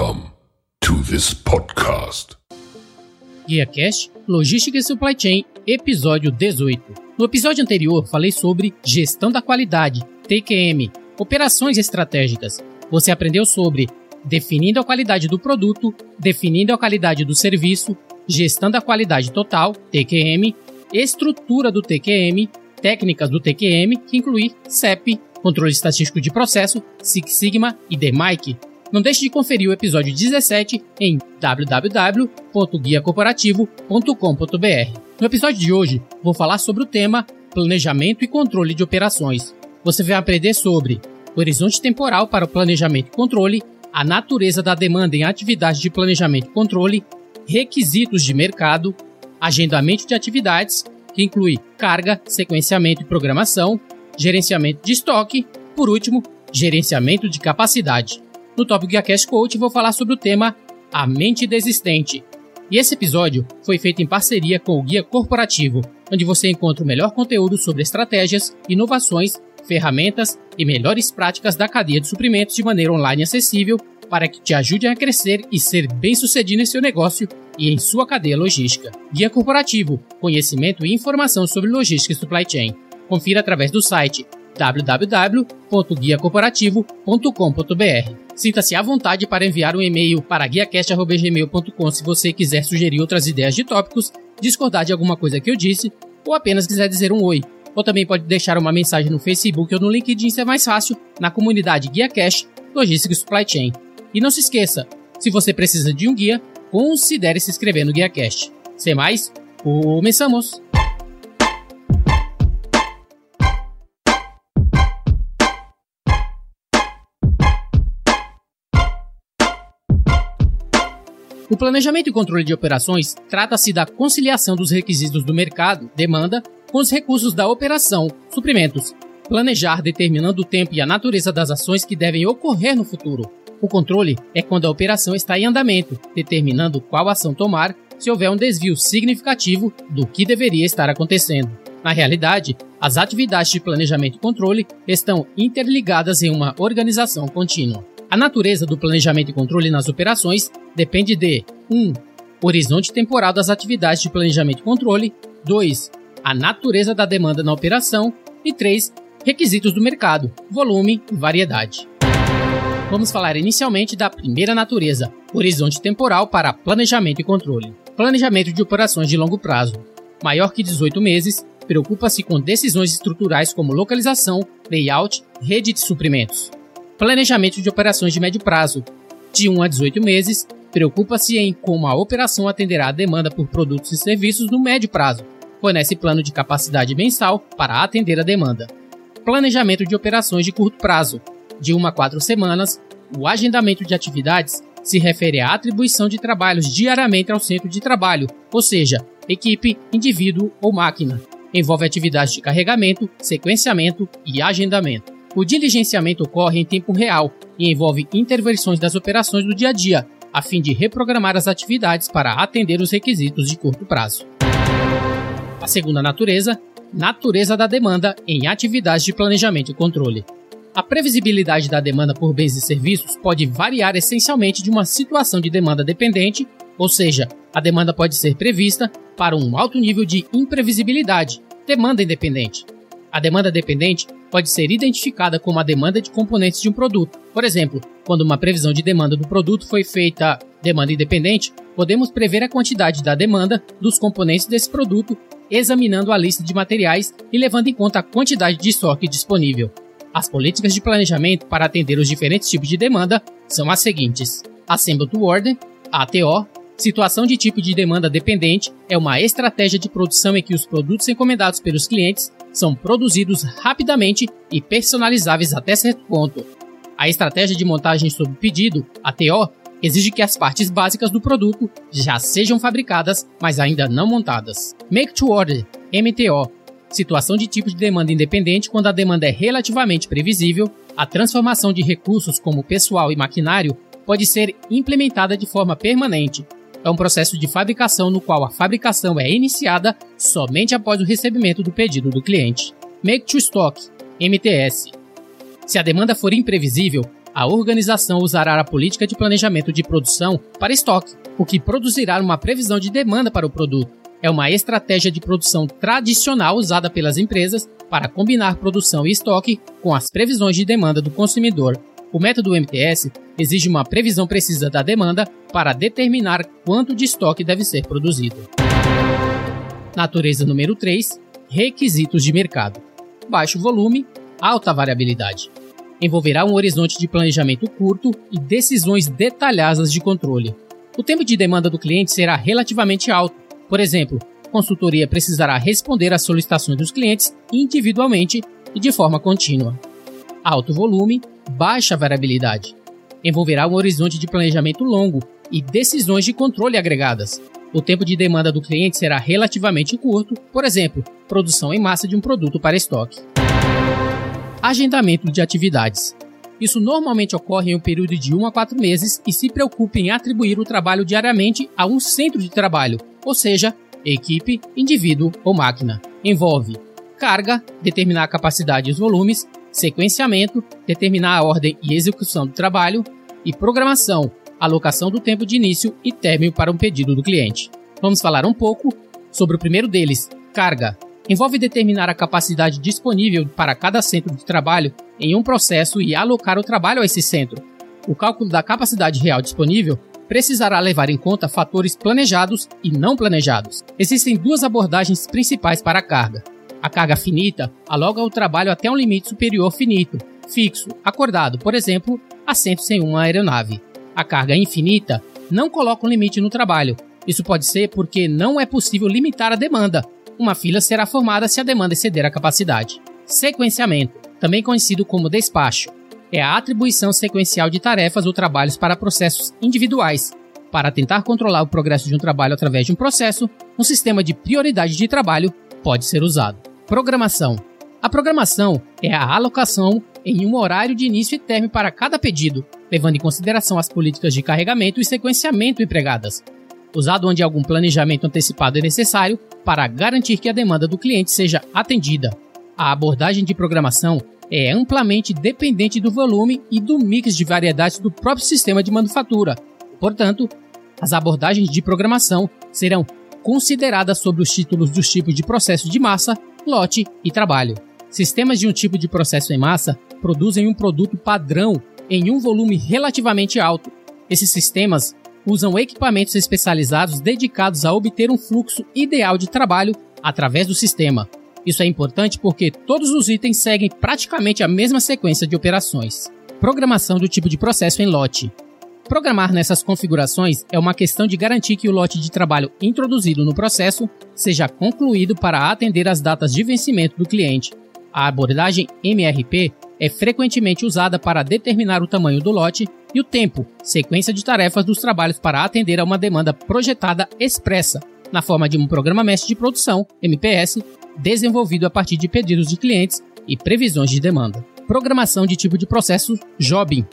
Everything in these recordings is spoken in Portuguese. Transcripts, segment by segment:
Welcome to this podcast. Guia Cash, Logística e Supply Chain, episódio 18. No episódio anterior, falei sobre gestão da qualidade, TQM, operações estratégicas. Você aprendeu sobre definindo a qualidade do produto, definindo a qualidade do serviço, gestão da qualidade total, TQM, estrutura do TQM, técnicas do TQM, que inclui CEP, controle estatístico de processo, Six Sigma e DMAIC. Não deixe de conferir o episódio 17 em www.guiacorporativo.com.br. No episódio de hoje, vou falar sobre o tema Planejamento e Controle de Operações. Você vai aprender sobre horizonte temporal para o planejamento e controle, a natureza da demanda em atividades de planejamento e controle, requisitos de mercado, agendamento de atividades, que inclui carga, sequenciamento e programação, gerenciamento de estoque, por último, gerenciamento de capacidade. No Top GuiaCast Coach vou falar sobre o tema A Mente Desistente. E esse episódio foi feito em parceria com o Guia Corporativo, onde você encontra o melhor conteúdo sobre estratégias, inovações, ferramentas e melhores práticas da cadeia de suprimentos de maneira online acessível para que te ajude a crescer e ser bem-sucedido em seu negócio e em sua cadeia logística. Guia Corporativo, conhecimento e informação sobre logística e supply chain. Confira através do site www.guiacorporativo.com.br. Sinta-se à vontade para enviar um e-mail para guiacast.gmail.com se você quiser sugerir outras ideias de tópicos, discordar de alguma coisa que eu disse ou apenas quiser dizer um oi. Ou também pode deixar uma mensagem no Facebook ou no LinkedIn se é mais fácil, na comunidade Guia Cash, Logística e Supply Chain. E não se esqueça, se você precisa de um guia, considere se inscrever no Guia Cash. Sem mais, começamos! O planejamento e controle de operações trata-se da conciliação dos requisitos do mercado, demanda, com os recursos da operação, suprimentos. Planejar determinando o tempo e a natureza das ações que devem ocorrer no futuro. O controle é quando a operação está em andamento, determinando qual ação tomar se houver um desvio significativo do que deveria estar acontecendo. Na realidade, as atividades de planejamento e controle estão interligadas em uma organização contínua. A natureza do planejamento e controle nas operações depende de 1. Um, horizonte temporal das atividades de planejamento e controle, 2. A natureza da demanda na operação e 3. Requisitos do mercado, volume e variedade. Vamos falar inicialmente da primeira natureza, horizonte temporal para planejamento e controle. Planejamento de operações de longo prazo, maior que 18 meses, preocupa-se com decisões estruturais como localização, layout, rede de suprimentos. Planejamento de operações de médio prazo, de 1 a 18 meses, preocupa-se em como a operação atenderá a demanda por produtos e serviços no médio prazo. Fornece plano de capacidade mensal para atender a demanda. Planejamento de operações de curto prazo, de 1 a 4 semanas, o agendamento de atividades se refere à atribuição de trabalhos diariamente ao centro de trabalho, ou seja, equipe, indivíduo ou máquina. Envolve atividades de carregamento, sequenciamento e agendamento. O diligenciamento ocorre em tempo real e envolve intervenções das operações do dia a dia, a fim de reprogramar as atividades para atender os requisitos de curto prazo. A segunda natureza, natureza da demanda em atividades de planejamento e controle. A previsibilidade da demanda por bens e serviços pode variar essencialmente de uma situação de demanda dependente, ou seja, a demanda pode ser prevista, para um alto nível de imprevisibilidade, demanda independente. A demanda dependente pode ser identificada como a demanda de componentes de um produto. Por exemplo, quando uma previsão de demanda do produto foi feita demanda independente, podemos prever a quantidade da demanda dos componentes desse produto examinando a lista de materiais e levando em conta a quantidade de estoque disponível. As políticas de planejamento para atender os diferentes tipos de demanda são as seguintes: Assemble to Order, ATO, Situação de tipo de demanda dependente é uma estratégia de produção em que os produtos encomendados pelos clientes são produzidos rapidamente e personalizáveis até certo ponto. A estratégia de montagem sob pedido, ATO, exige que as partes básicas do produto já sejam fabricadas, mas ainda não montadas. Make to Order, MTO, situação de tipo de demanda independente quando a demanda é relativamente previsível, a transformação de recursos como pessoal e maquinário pode ser implementada de forma permanente, é um processo de fabricação no qual a fabricação é iniciada somente após o recebimento do pedido do cliente. Make to Stock, MTS. Se a demanda for imprevisível, a organização usará a política de planejamento de produção para estoque, o que produzirá uma previsão de demanda para o produto. É uma estratégia de produção tradicional usada pelas empresas para combinar produção e estoque com as previsões de demanda do consumidor. O método MTS exige uma previsão precisa da demanda para determinar quanto de estoque deve ser produzido. Natureza número 3: Requisitos de mercado. Baixo volume, alta variabilidade. Envolverá um horizonte de planejamento curto e decisões detalhadas de controle. O tempo de demanda do cliente será relativamente alto. Por exemplo, a consultoria precisará responder às solicitações dos clientes individualmente e de forma contínua. Alto volume, baixa variabilidade. Envolverá um horizonte de planejamento longo e decisões de controle agregadas. O tempo de demanda do cliente será relativamente curto, por exemplo, produção em massa de um produto para estoque. Agendamento de atividades. Isso normalmente ocorre em um período de 1 a 4 meses e se preocupa em atribuir o trabalho diariamente a um centro de trabalho, ou seja, equipe, indivíduo ou máquina. Envolve carga, determinar a capacidade e os volumes, sequenciamento, determinar a ordem e execução do trabalho, e programação, alocação do tempo de início e término para um pedido do cliente. Vamos falar um pouco sobre o primeiro deles, carga. Envolve determinar a capacidade disponível para cada centro de trabalho em um processo e alocar o trabalho a esse centro. O cálculo da capacidade real disponível precisará levar em conta fatores planejados e não planejados. Existem duas abordagens principais para a carga. A carga finita aloga o trabalho até um limite superior finito, fixo, acordado, por exemplo, assentos em uma aeronave a carga infinita, não coloca um limite no trabalho. Isso pode ser porque não é possível limitar a demanda. Uma fila será formada se a demanda exceder a capacidade. Sequenciamento, também conhecido como despacho, é a atribuição sequencial de tarefas ou trabalhos para processos individuais. Para tentar controlar o progresso de um trabalho através de um processo, um sistema de prioridade de trabalho pode ser usado. Programação. A programação é a alocação em um horário de início e término para cada pedido, levando em consideração as políticas de carregamento e sequenciamento empregadas, usado onde algum planejamento antecipado é necessário para garantir que a demanda do cliente seja atendida. A abordagem de programação é amplamente dependente do volume e do mix de variedades do próprio sistema de manufatura. Portanto, as abordagens de programação serão consideradas sobre os títulos dos tipos de processo de massa, lote e trabalho. Sistemas de um tipo de processo em massa produzem um produto padrão em um volume relativamente alto. Esses sistemas usam equipamentos especializados dedicados a obter um fluxo ideal de trabalho através do sistema. Isso é importante porque todos os itens seguem praticamente a mesma sequência de operações. Programação do tipo de processo em lote. Programar nessas configurações é uma questão de garantir que o lote de trabalho introduzido no processo seja concluído para atender às datas de vencimento do cliente. A abordagem MRP é frequentemente usada para determinar o tamanho do lote e o tempo, sequência de tarefas dos trabalhos para atender a uma demanda projetada expressa, na forma de um programa mestre de produção, MPS, desenvolvido a partir de pedidos de clientes e previsões de demanda. Programação de tipo de processo Jobbing.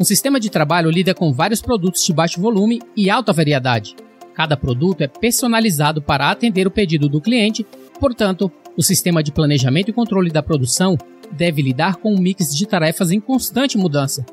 Um sistema de trabalho lida com vários produtos de baixo volume e alta variedade. Cada produto é personalizado para atender o pedido do cliente, portanto, o sistema de planejamento e controle da produção deve lidar com um mix de tarefas em constante mudança.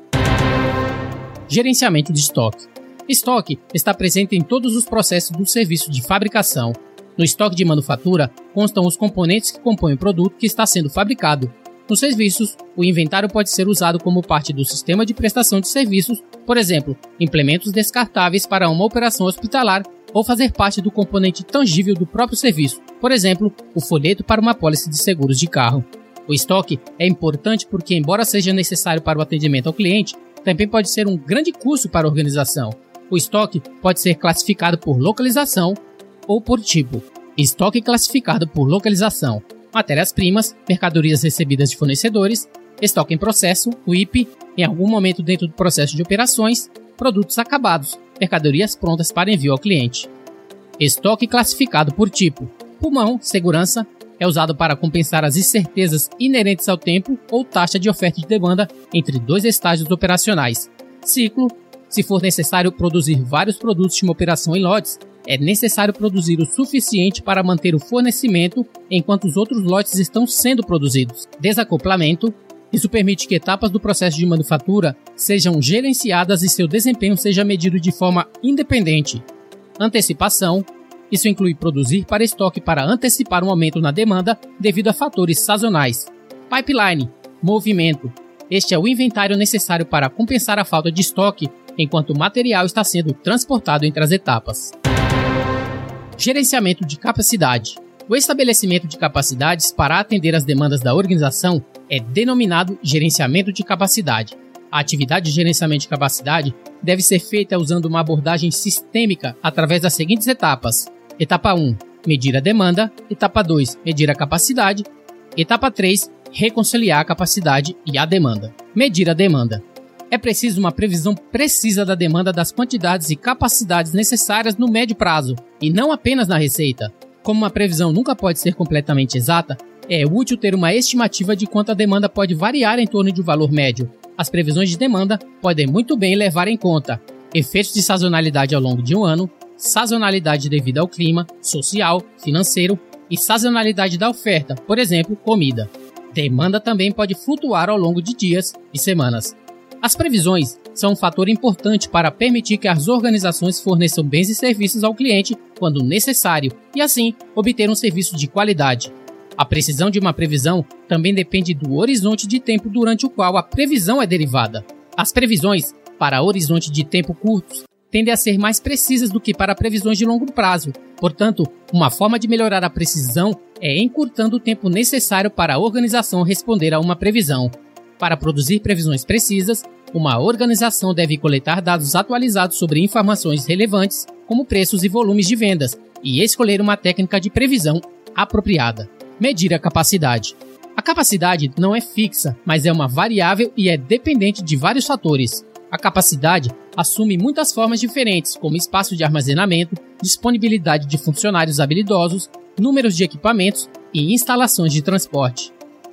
Gerenciamento de estoque. Estoque está presente em todos os processos do serviço de fabricação. No estoque de manufatura constam os componentes que compõem o produto que está sendo fabricado. Nos serviços, o inventário pode ser usado como parte do sistema de prestação de serviços, por exemplo, implementos descartáveis para uma operação hospitalar ou fazer parte do componente tangível do próprio serviço, por exemplo, o folheto para uma pólice de seguros de carro. O estoque é importante porque, embora seja necessário para o atendimento ao cliente, também pode ser um grande custo para a organização. O estoque pode ser classificado por localização ou por tipo. Estoque classificado por localização: matérias-primas, mercadorias recebidas de fornecedores, estoque em processo, WIP, em algum momento dentro do processo de operações, produtos acabados, mercadorias prontas para envio ao cliente. Estoque classificado por tipo: pulmão, segurança, é usado para compensar as incertezas inerentes ao tempo ou taxa de oferta e demanda entre dois estágios operacionais. Ciclo: se for necessário produzir vários produtos de uma operação em lotes, é necessário produzir o suficiente para manter o fornecimento enquanto os outros lotes estão sendo produzidos. Desacoplamento: Isso permite que etapas do processo de manufatura sejam gerenciadas e seu desempenho seja medido de forma independente. Antecipação. Isso inclui produzir para estoque para antecipar um aumento na demanda devido a fatores sazonais. Pipeline. Movimento. Este é o inventário necessário para compensar a falta de estoque enquanto o material está sendo transportado entre as etapas. Gerenciamento de capacidade. O estabelecimento de capacidades para atender às demandas da organização é denominado gerenciamento de capacidade. A atividade de gerenciamento de capacidade deve ser feita usando uma abordagem sistêmica através das seguintes etapas: etapa 1, medir a demanda, etapa 2, medir a capacidade, etapa 3, reconciliar a capacidade e a demanda. Medir a demanda. É preciso uma previsão precisa da demanda das quantidades e capacidades necessárias no médio prazo, e não apenas na receita. Como uma previsão nunca pode ser completamente exata, é útil ter uma estimativa de quanto a demanda pode variar em torno de um valor médio. As previsões de demanda podem muito bem levar em conta efeitos de sazonalidade ao longo de um ano, sazonalidade devido ao clima, social, financeiro e sazonalidade da oferta, por exemplo, comida. Demanda também pode flutuar ao longo de dias e semanas. As previsões são um fator importante para permitir que as organizações forneçam bens e serviços ao cliente quando necessário e, assim, obter um serviço de qualidade. A precisão de uma previsão também depende do horizonte de tempo durante o qual a previsão é derivada. As previsões para horizonte de tempo curtos tendem a ser mais precisas do que para previsões de longo prazo. Portanto, uma forma de melhorar a precisão é encurtando o tempo necessário para a organização responder a uma previsão. Para produzir previsões precisas, uma organização deve coletar dados atualizados sobre informações relevantes, como preços e volumes de vendas, e escolher uma técnica de previsão apropriada medir a capacidade. A capacidade não é fixa, mas é uma variável e é dependente de vários fatores. A capacidade assume muitas formas diferentes, como espaço de armazenamento, disponibilidade de funcionários habilidosos, números de equipamentos e instalações de transporte.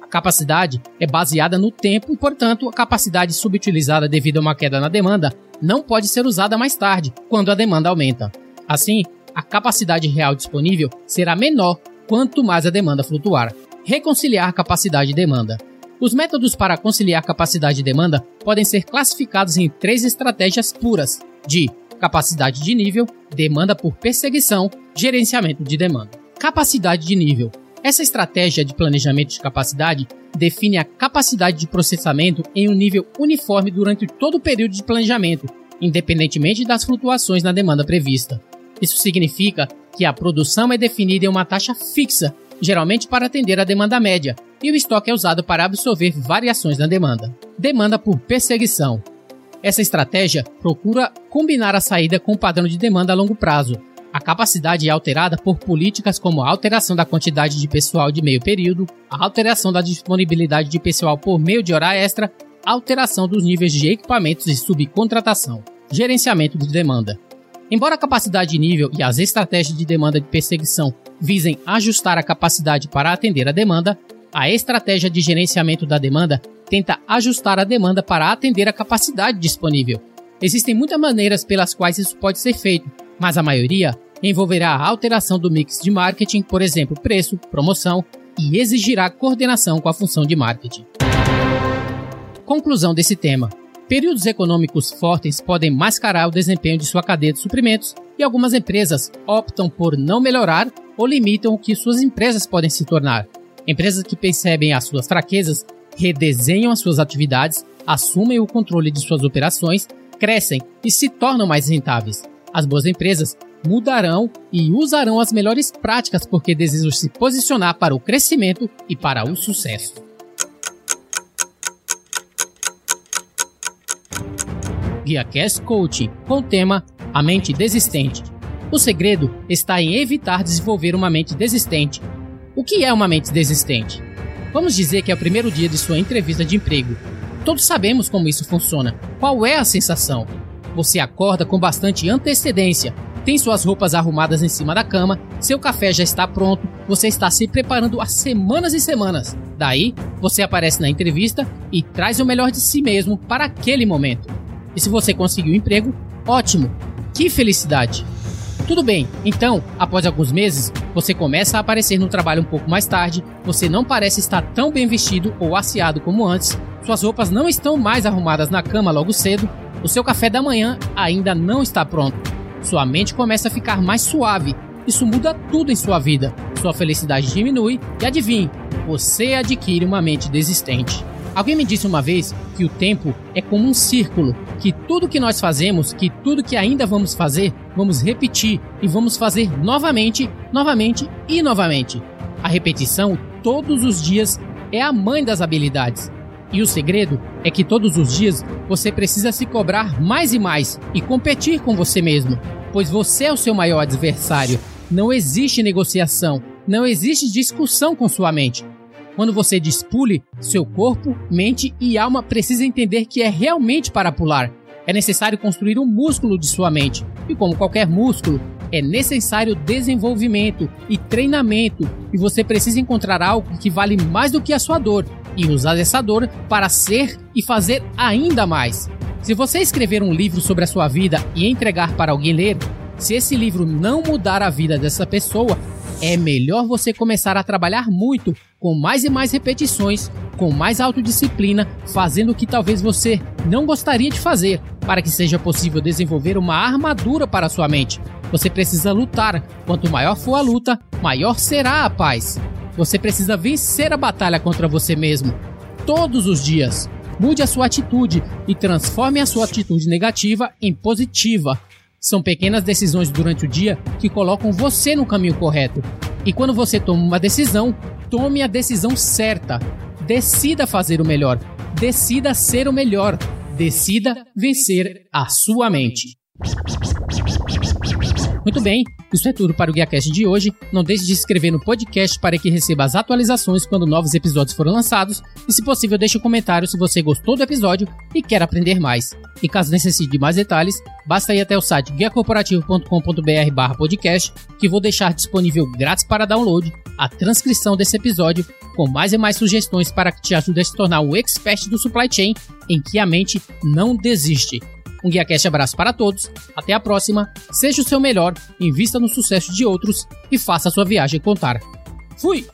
Capacidade é baseada no tempo e, portanto, a capacidade subutilizada devido a uma queda na demanda não pode ser usada mais tarde, quando a demanda aumenta. Assim, a capacidade real disponível será menor quanto mais a demanda flutuar. Reconciliar capacidade e demanda. Os métodos para conciliar capacidade e demanda podem ser classificados em três estratégias puras de capacidade de nível, demanda por perseguição, gerenciamento de demanda. Capacidade de nível. Essa estratégia de planejamento de capacidade define a capacidade de processamento em um nível uniforme durante todo o período de planejamento, independentemente das flutuações na demanda prevista. Isso significa que a produção é definida em uma taxa fixa, geralmente para atender a demanda média, e o estoque é usado para absorver variações na demanda. Demanda por perseguição. Essa estratégia procura combinar a saída com o padrão de demanda a longo prazo. A capacidade é alterada por políticas como a alteração da quantidade de pessoal de meio período, a alteração da disponibilidade de pessoal por meio de hora extra, a alteração dos níveis de equipamentos e subcontratação. Gerenciamento de demanda. Embora a capacidade de nível e as estratégias de demanda de perseguição visem ajustar a capacidade para atender a demanda, a estratégia de gerenciamento da demanda tenta ajustar a demanda para atender a capacidade disponível. Existem muitas maneiras pelas quais isso pode ser feito, mas a maioria envolverá a alteração do mix de marketing, por exemplo, preço, promoção, e exigirá coordenação com a função de marketing. Conclusão desse tema. Períodos econômicos fortes podem mascarar o desempenho de sua cadeia de suprimentos e algumas empresas optam por não melhorar ou limitam o que suas empresas podem se tornar. Empresas que percebem as suas fraquezas redesenham as suas atividades, assumem o controle de suas operações, crescem e se tornam mais rentáveis. As boas empresas mudarão e usarão as melhores práticas porque desejam se posicionar para o crescimento e para o sucesso. Guia Cast Coaching com o tema A Mente Desistente. O segredo está em evitar desenvolver uma mente desistente. O que é uma mente desistente? Vamos dizer que é o primeiro dia de sua entrevista de emprego. Todos sabemos como isso funciona. Qual é a sensação? Você acorda com bastante antecedência, tem suas roupas arrumadas em cima da cama, seu café já está pronto, você está se preparando há semanas e semanas. Daí, você aparece na entrevista e traz o melhor de si mesmo para aquele momento. E se você conseguiu um emprego, ótimo! Que felicidade! Tudo bem, então, após alguns meses, você começa a aparecer no trabalho um pouco mais tarde, você não parece estar tão bem vestido ou aciado como antes, suas roupas não estão mais arrumadas na cama logo cedo, o seu café da manhã ainda não está pronto. Sua mente começa a ficar mais suave. Isso muda tudo em sua vida. Sua felicidade diminui e adivinhe, você adquire uma mente desistente. Alguém me disse uma vez que o tempo é como um círculo, que tudo que nós fazemos, que tudo que ainda vamos fazer, vamos repetir e vamos fazer novamente, novamente e novamente. A repetição todos os dias é a mãe das habilidades. E o segredo é que todos os dias você precisa se cobrar mais e mais e competir com você mesmo, pois você é o seu maior adversário. Não existe negociação, não existe discussão com sua mente. Quando você diz pule, seu corpo, mente e alma precisam entender que é realmente para pular. É necessário construir um músculo de sua mente. E como qualquer músculo, é necessário desenvolvimento e treinamento. E você precisa encontrar algo que vale mais do que a sua dor e usar essa dor para ser e fazer ainda mais. Se você escrever um livro sobre a sua vida e entregar para alguém ler, se esse livro não mudar a vida dessa pessoa, é melhor você começar a trabalhar muito, com mais e mais repetições, com mais autodisciplina, fazendo o que talvez você não gostaria de fazer, para que seja possível desenvolver uma armadura para sua mente. Você precisa lutar. Quanto maior for a luta, maior será a paz. Você precisa vencer a batalha contra você mesmo. Todos os dias. Mude a sua atitude e transforme a sua atitude negativa em positiva. São pequenas decisões durante o dia que colocam você no caminho correto. E quando você toma uma decisão, tome a decisão certa. Decida fazer o melhor. Decida ser o melhor. Decida vencer a sua mente. Muito bem, isso é tudo para o GuiaCast de hoje. Não deixe de se inscrever no podcast para que receba as atualizações quando novos episódios forem lançados. E se possível, deixe um comentário se você gostou do episódio e quer aprender mais. E caso necessite de mais detalhes, basta ir até o site guiacorporativo.com.br podcast, que vou deixar disponível grátis para download a transcrição desse episódio com mais e mais sugestões para que te ajude a se tornar o expert do supply chain em que a mente não desiste. Um GuiaCast abraço para todos, até a próxima, seja o seu melhor, invista no sucesso de outros e faça a sua viagem contar. Fui!